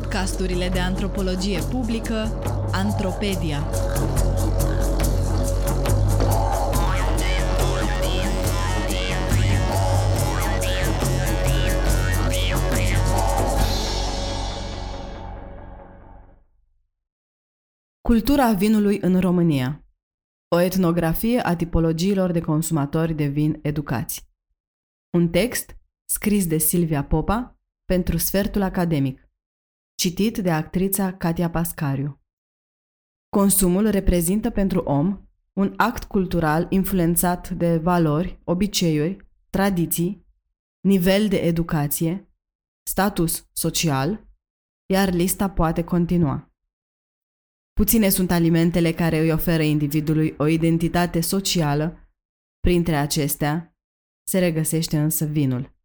podcasturile de antropologie publică Antropedia. Cultura vinului în România. O etnografie a tipologiilor de consumatori de vin educați. Un text scris de Silvia Popa pentru sfertul academic Citit de actrița Katia Pascariu. Consumul reprezintă pentru om un act cultural influențat de valori, obiceiuri, tradiții, nivel de educație, status social, iar lista poate continua. Puține sunt alimentele care îi oferă individului o identitate socială, printre acestea se regăsește însă vinul,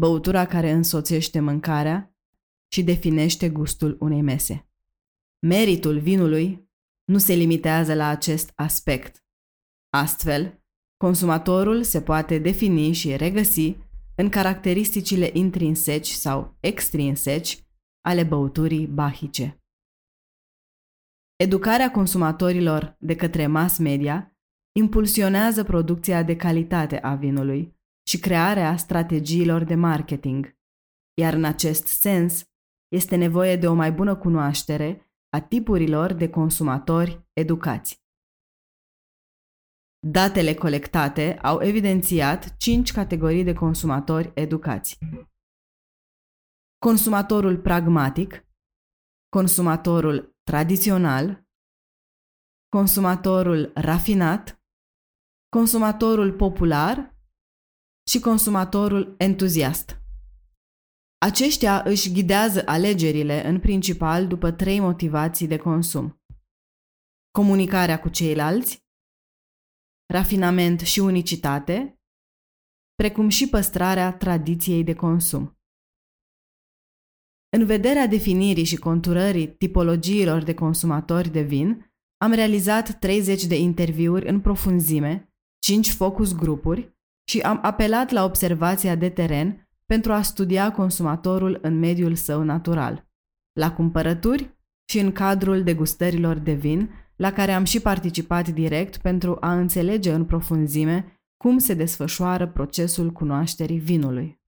băutura care însoțește mâncarea și definește gustul unei mese. Meritul vinului nu se limitează la acest aspect. Astfel, consumatorul se poate defini și regăsi în caracteristicile intrinseci sau extrinseci ale băuturii bahice. Educarea consumatorilor de către mass media impulsionează producția de calitate a vinului și crearea strategiilor de marketing, iar în acest sens este nevoie de o mai bună cunoaștere a tipurilor de consumatori educați. Datele colectate au evidențiat cinci categorii de consumatori educați. Consumatorul pragmatic, consumatorul tradițional, consumatorul rafinat, consumatorul popular și consumatorul entuziast. Aceștia își ghidează alegerile în principal după trei motivații de consum. Comunicarea cu ceilalți, rafinament și unicitate, precum și păstrarea tradiției de consum. În vederea definirii și conturării tipologiilor de consumatori de vin, am realizat 30 de interviuri în profunzime, 5 focus grupuri și am apelat la observația de teren pentru a studia consumatorul în mediul său natural, la cumpărături și în cadrul degustărilor de vin, la care am și participat direct pentru a înțelege în profunzime cum se desfășoară procesul cunoașterii vinului.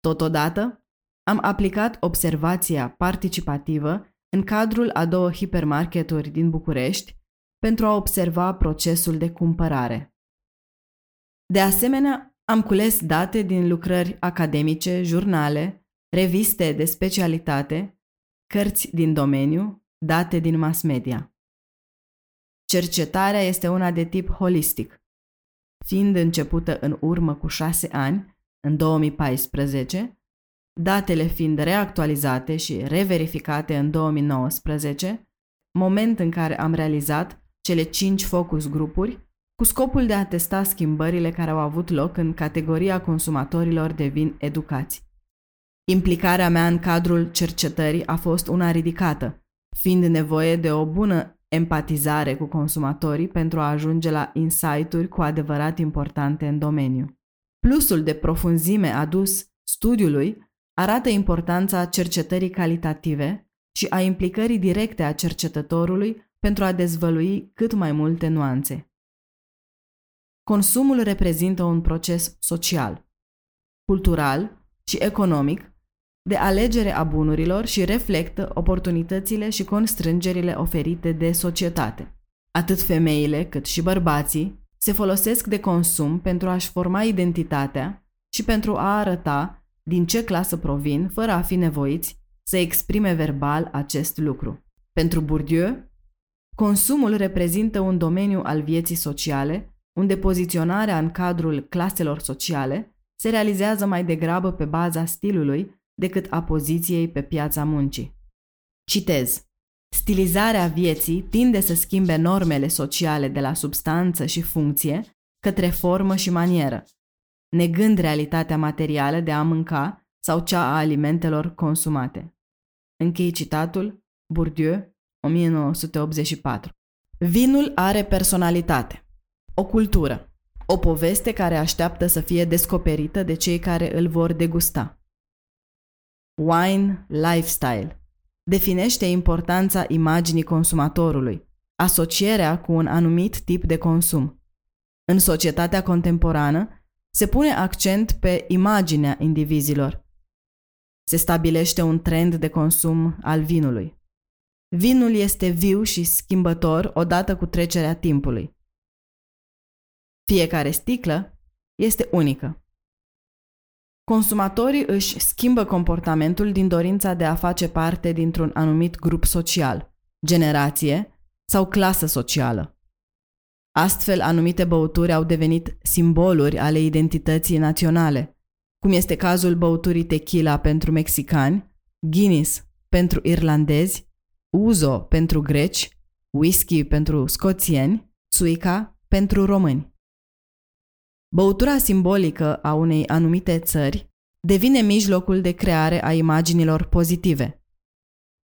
Totodată, am aplicat observația participativă în cadrul a două hipermarketuri din București pentru a observa procesul de cumpărare. De asemenea, am cules date din lucrări academice, jurnale, reviste de specialitate, cărți din domeniu, date din mass media. Cercetarea este una de tip holistic. Fiind începută în urmă cu șase ani, în 2014, datele fiind reactualizate și reverificate în 2019, moment în care am realizat cele cinci focus grupuri, cu scopul de a testa schimbările care au avut loc în categoria consumatorilor de vin educați. Implicarea mea în cadrul cercetării a fost una ridicată, fiind nevoie de o bună empatizare cu consumatorii pentru a ajunge la insight-uri cu adevărat importante în domeniu. Plusul de profunzime adus studiului arată importanța cercetării calitative și a implicării directe a cercetătorului pentru a dezvălui cât mai multe nuanțe. Consumul reprezintă un proces social, cultural și economic de alegere a bunurilor și reflectă oportunitățile și constrângerile oferite de societate. Atât femeile cât și bărbații se folosesc de consum pentru a-și forma identitatea și pentru a arăta din ce clasă provin, fără a fi nevoiți să exprime verbal acest lucru. Pentru Bourdieu, consumul reprezintă un domeniu al vieții sociale, unde poziționarea în cadrul claselor sociale se realizează mai degrabă pe baza stilului decât a poziției pe piața muncii. Citez. Stilizarea vieții tinde să schimbe normele sociale de la substanță și funcție către formă și manieră, negând realitatea materială de a mânca sau cea a alimentelor consumate. Închei citatul, Bourdieu, 1984. Vinul are personalitate, o cultură, o poveste care așteaptă să fie descoperită de cei care îl vor degusta. Wine Lifestyle definește importanța imaginii consumatorului, asocierea cu un anumit tip de consum. În societatea contemporană se pune accent pe imaginea indivizilor. Se stabilește un trend de consum al vinului. Vinul este viu și schimbător odată cu trecerea timpului. Fiecare sticlă este unică. Consumatorii își schimbă comportamentul din dorința de a face parte dintr-un anumit grup social, generație sau clasă socială. Astfel, anumite băuturi au devenit simboluri ale identității naționale, cum este cazul băuturii tequila pentru mexicani, Guinness pentru irlandezi, Uzo pentru greci, whisky pentru scoțieni, suica pentru români. Băutura simbolică a unei anumite țări devine mijlocul de creare a imaginilor pozitive.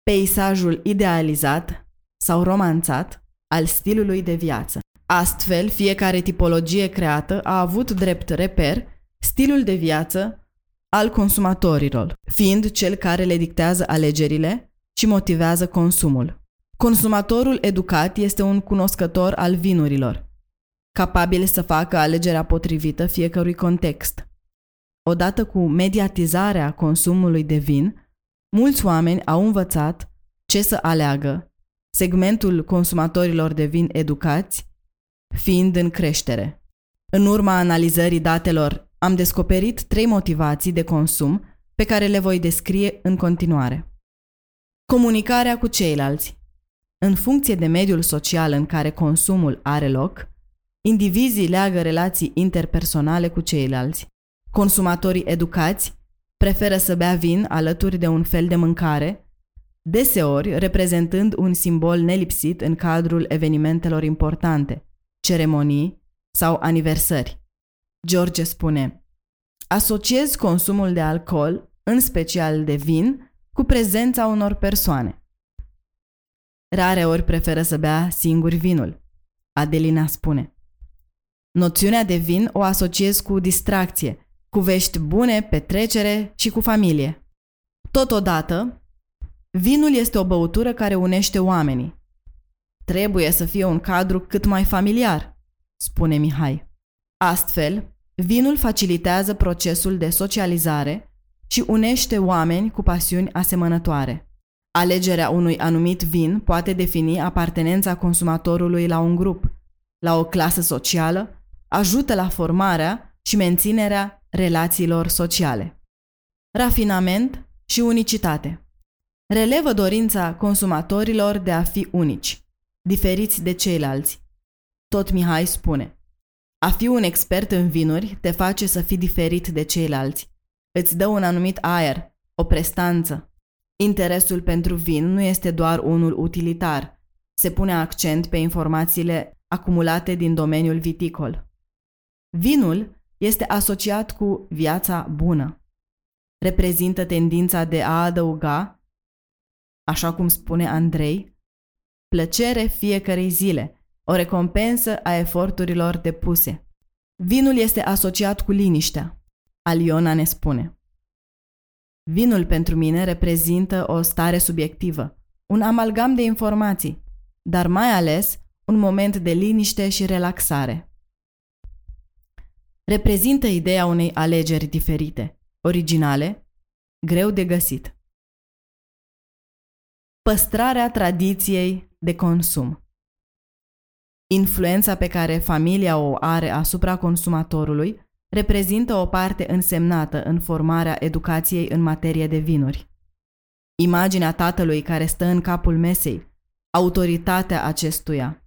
Peisajul idealizat sau romanțat al stilului de viață. Astfel, fiecare tipologie creată a avut drept reper stilul de viață al consumatorilor, fiind cel care le dictează alegerile și motivează consumul. Consumatorul educat este un cunoscător al vinurilor, capabil să facă alegerea potrivită fiecărui context. Odată cu mediatizarea consumului de vin, mulți oameni au învățat ce să aleagă, segmentul consumatorilor de vin educați fiind în creștere. În urma analizării datelor, am descoperit trei motivații de consum pe care le voi descrie în continuare. Comunicarea cu ceilalți. În funcție de mediul social în care consumul are loc, Indivizii leagă relații interpersonale cu ceilalți. Consumatorii educați preferă să bea vin alături de un fel de mâncare, deseori reprezentând un simbol nelipsit în cadrul evenimentelor importante, ceremonii sau aniversări. George spune, asociez consumul de alcool, în special de vin, cu prezența unor persoane. Rare ori preferă să bea singur vinul. Adelina spune. Noțiunea de vin o asociez cu distracție, cu vești bune, petrecere și cu familie. Totodată, vinul este o băutură care unește oamenii. Trebuie să fie un cadru cât mai familiar, spune Mihai. Astfel, vinul facilitează procesul de socializare și unește oameni cu pasiuni asemănătoare. Alegerea unui anumit vin poate defini apartenența consumatorului la un grup, la o clasă socială ajută la formarea și menținerea relațiilor sociale. Rafinament și unicitate. Relevă dorința consumatorilor de a fi unici, diferiți de ceilalți. Tot Mihai spune, a fi un expert în vinuri te face să fii diferit de ceilalți. Îți dă un anumit aer, o prestanță. Interesul pentru vin nu este doar unul utilitar. Se pune accent pe informațiile acumulate din domeniul viticol. Vinul este asociat cu viața bună. Reprezintă tendința de a adăuga, așa cum spune Andrei, plăcere fiecarei zile, o recompensă a eforturilor depuse. Vinul este asociat cu liniștea. Aliona ne spune. Vinul pentru mine reprezintă o stare subiectivă, un amalgam de informații, dar mai ales un moment de liniște și relaxare reprezintă ideea unei alegeri diferite, originale, greu de găsit. Păstrarea tradiției de consum. Influența pe care familia o are asupra consumatorului reprezintă o parte însemnată în formarea educației în materie de vinuri. Imaginea tatălui care stă în capul mesei, autoritatea acestuia,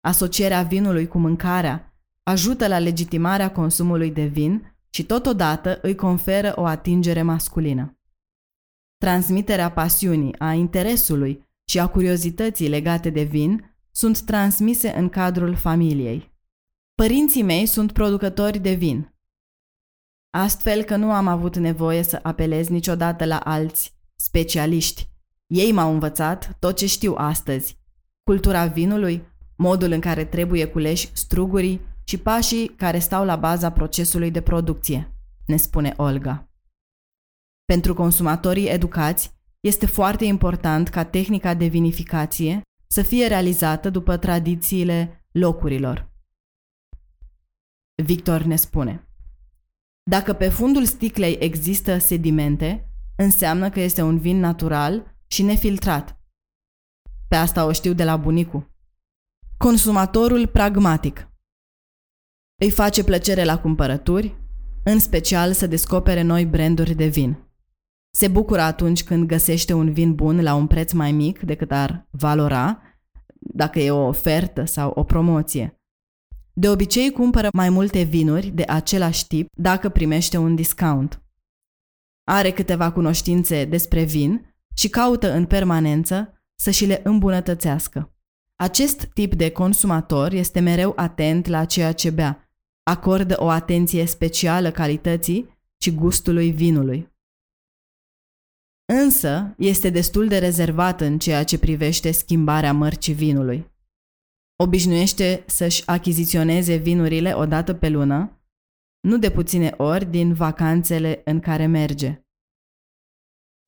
asocierea vinului cu mâncarea ajută la legitimarea consumului de vin și totodată îi conferă o atingere masculină. Transmiterea pasiunii, a interesului și a curiozității legate de vin sunt transmise în cadrul familiei. Părinții mei sunt producători de vin, astfel că nu am avut nevoie să apelez niciodată la alți specialiști. Ei m-au învățat tot ce știu astăzi. Cultura vinului, modul în care trebuie culeși strugurii, și pașii care stau la baza procesului de producție, ne spune Olga. Pentru consumatorii educați, este foarte important ca tehnica de vinificație să fie realizată după tradițiile locurilor. Victor ne spune Dacă pe fundul sticlei există sedimente, înseamnă că este un vin natural și nefiltrat. Pe asta o știu de la bunicu. Consumatorul pragmatic Îi face plăcere la cumpărături, în special să descopere noi branduri de vin. Se bucură atunci când găsește un vin bun la un preț mai mic decât ar valora, dacă e o ofertă sau o promoție. De obicei cumpără mai multe vinuri de același tip dacă primește un discount. Are câteva cunoștințe despre vin și caută în permanență să și le îmbunătățească. Acest tip de consumator este mereu atent la ceea ce bea, acordă o atenție specială calității și gustului vinului. Însă, este destul de rezervat în ceea ce privește schimbarea mărcii vinului. Obișnuiește să-și achiziționeze vinurile o dată pe lună, nu de puține ori din vacanțele în care merge.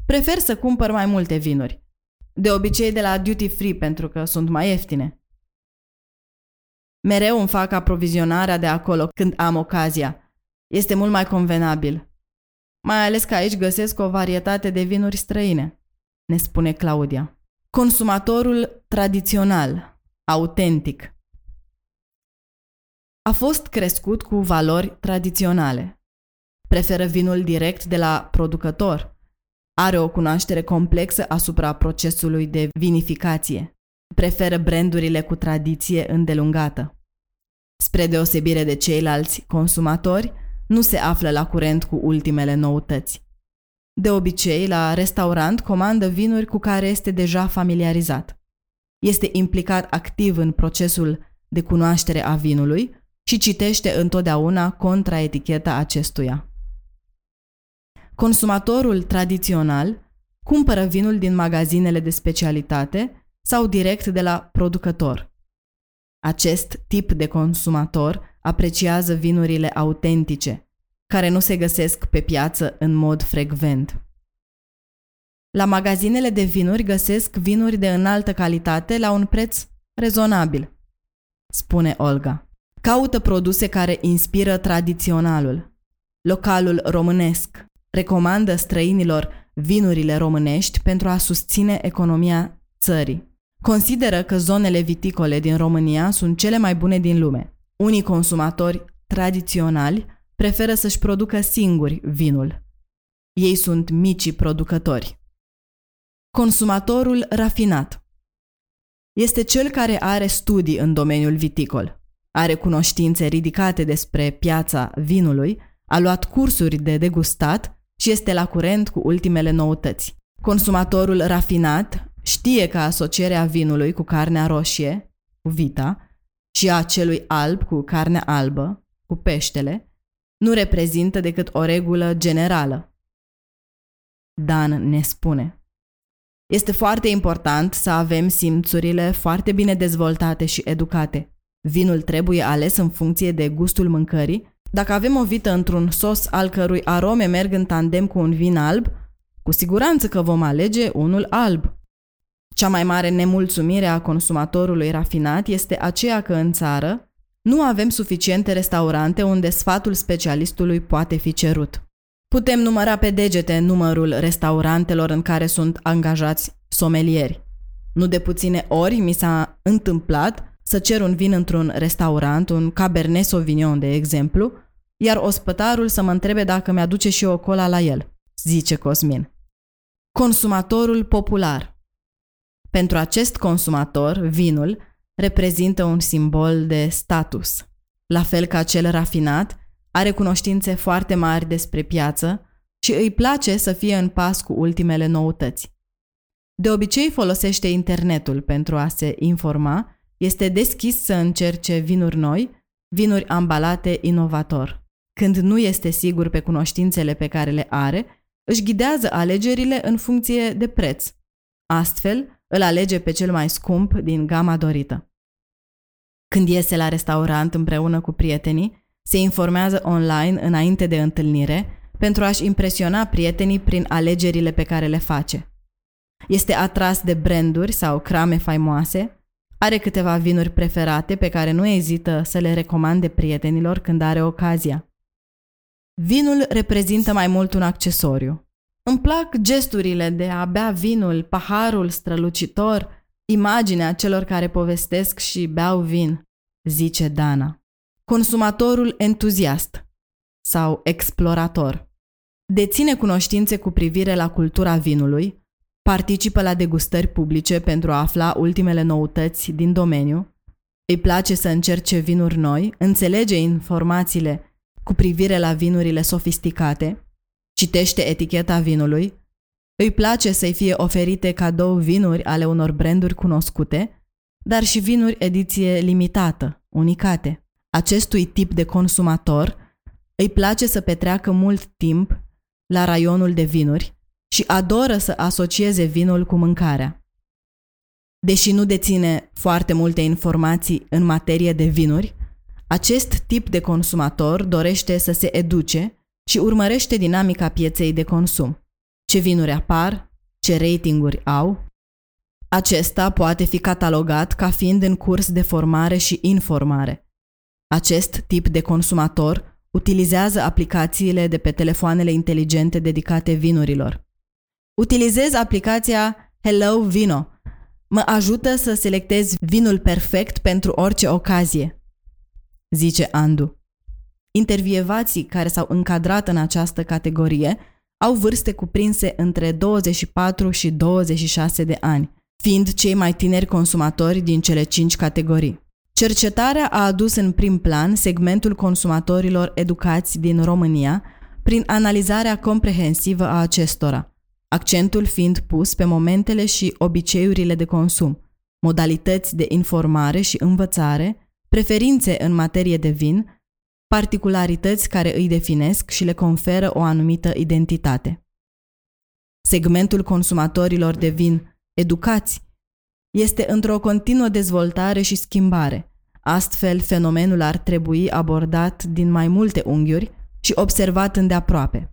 Prefer să cumpăr mai multe vinuri, de obicei de la duty free pentru că sunt mai ieftine. Mereu îmi fac aprovizionarea de acolo când am ocazia. Este mult mai convenabil. Mai ales că aici găsesc o varietate de vinuri străine, ne spune Claudia. Consumatorul tradițional, autentic. A fost crescut cu valori tradiționale. Preferă vinul direct de la producător. Are o cunoaștere complexă asupra procesului de vinificație. Preferă brandurile cu tradiție îndelungată. Spre deosebire de ceilalți consumatori, nu se află la curent cu ultimele noutăți. De obicei, la restaurant comandă vinuri cu care este deja familiarizat. Este implicat activ în procesul de cunoaștere a vinului și citește întotdeauna contraeticheta acestuia. Consumatorul tradițional cumpără vinul din magazinele de specialitate sau direct de la producător. Acest tip de consumator apreciază vinurile autentice, care nu se găsesc pe piață în mod frecvent. La magazinele de vinuri găsesc vinuri de înaltă calitate la un preț rezonabil, spune Olga. Caută produse care inspiră tradiționalul, localul românesc, recomandă străinilor vinurile românești pentru a susține economia țării. Consideră că zonele viticole din România sunt cele mai bune din lume unii consumatori tradiționali preferă să-și producă singuri vinul. Ei sunt micii producători. Consumatorul rafinat este cel care are studii în domeniul viticol, are cunoștințe ridicate despre piața vinului, a luat cursuri de degustat și este la curent cu ultimele noutăți. Consumatorul rafinat știe că asocierea vinului cu carnea roșie, cu vita, și a celui alb cu carne albă, cu peștele, nu reprezintă decât o regulă generală. Dan ne spune. Este foarte important să avem simțurile foarte bine dezvoltate și educate. Vinul trebuie ales în funcție de gustul mâncării. Dacă avem o vită într-un sos al cărui arome merg în tandem cu un vin alb, cu siguranță că vom alege unul alb. Cea mai mare nemulțumire a consumatorului rafinat este aceea că în țară nu avem suficiente restaurante unde sfatul specialistului poate fi cerut. Putem număra pe degete numărul restaurantelor în care sunt angajați somelieri. Nu de puține ori mi s-a întâmplat să cer un vin într-un restaurant, un Cabernet Sauvignon, de exemplu, iar ospătarul să mă întrebe dacă mi-aduce și o cola la el, zice Cosmin. Consumatorul popular pentru acest consumator, vinul reprezintă un simbol de status. La fel ca cel rafinat, are cunoștințe foarte mari despre piață și îi place să fie în pas cu ultimele noutăți. De obicei folosește internetul pentru a se informa, este deschis să încerce vinuri noi, vinuri ambalate inovator. Când nu este sigur pe cunoștințele pe care le are, își ghidează alegerile în funcție de preț. Astfel, îl alege pe cel mai scump din gama dorită. Când iese la restaurant împreună cu prietenii, se informează online înainte de întâlnire pentru a-și impresiona prietenii prin alegerile pe care le face. Este atras de branduri sau crame faimoase, are câteva vinuri preferate pe care nu ezită să le recomande prietenilor când are ocazia. Vinul reprezintă mai mult un accesoriu. Îmi plac gesturile de a bea vinul, paharul strălucitor, imaginea celor care povestesc și beau vin, zice Dana. Consumatorul entuziast sau explorator deține cunoștințe cu privire la cultura vinului, participă la degustări publice pentru a afla ultimele noutăți din domeniu, îi place să încerce vinuri noi, înțelege informațiile cu privire la vinurile sofisticate, citește eticheta vinului, îi place să-i fie oferite cadou vinuri ale unor branduri cunoscute, dar și vinuri ediție limitată, unicate. Acestui tip de consumator îi place să petreacă mult timp la raionul de vinuri și adoră să asocieze vinul cu mâncarea. Deși nu deține foarte multe informații în materie de vinuri, acest tip de consumator dorește să se educe și urmărește dinamica pieței de consum. Ce vinuri apar, ce ratinguri au. Acesta poate fi catalogat ca fiind în curs de formare și informare. Acest tip de consumator utilizează aplicațiile de pe telefoanele inteligente dedicate vinurilor. Utilizez aplicația Hello Vino. Mă ajută să selectez vinul perfect pentru orice ocazie zice Andu. Intervievații care s-au încadrat în această categorie au vârste cuprinse între 24 și 26 de ani, fiind cei mai tineri consumatori din cele cinci categorii. Cercetarea a adus în prim plan segmentul consumatorilor educați din România prin analizarea comprehensivă a acestora, accentul fiind pus pe momentele și obiceiurile de consum, modalități de informare și învățare, preferințe în materie de vin, particularități care îi definesc și le conferă o anumită identitate. Segmentul consumatorilor de vin educați este într-o continuă dezvoltare și schimbare. Astfel, fenomenul ar trebui abordat din mai multe unghiuri și observat îndeaproape.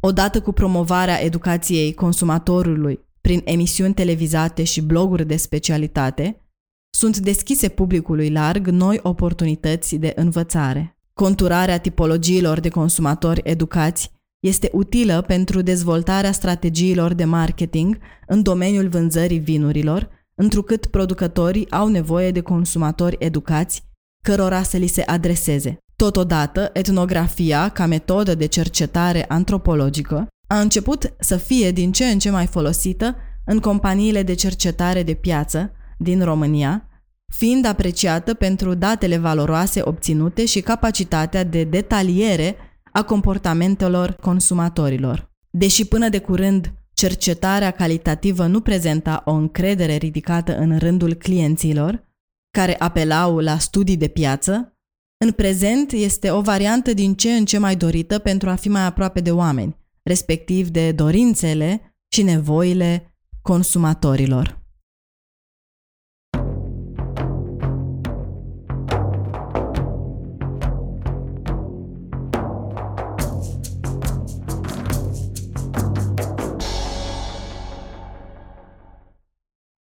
Odată cu promovarea educației consumatorului prin emisiuni televizate și bloguri de specialitate, sunt deschise publicului larg noi oportunități de învățare. Conturarea tipologiilor de consumatori educați este utilă pentru dezvoltarea strategiilor de marketing în domeniul vânzării vinurilor, întrucât producătorii au nevoie de consumatori educați cărora să li se adreseze. Totodată, etnografia, ca metodă de cercetare antropologică, a început să fie din ce în ce mai folosită în companiile de cercetare de piață, din România, fiind apreciată pentru datele valoroase obținute și capacitatea de detaliere a comportamentelor consumatorilor. Deși până de curând cercetarea calitativă nu prezenta o încredere ridicată în rândul clienților, care apelau la studii de piață, în prezent este o variantă din ce în ce mai dorită pentru a fi mai aproape de oameni, respectiv de dorințele și nevoile consumatorilor.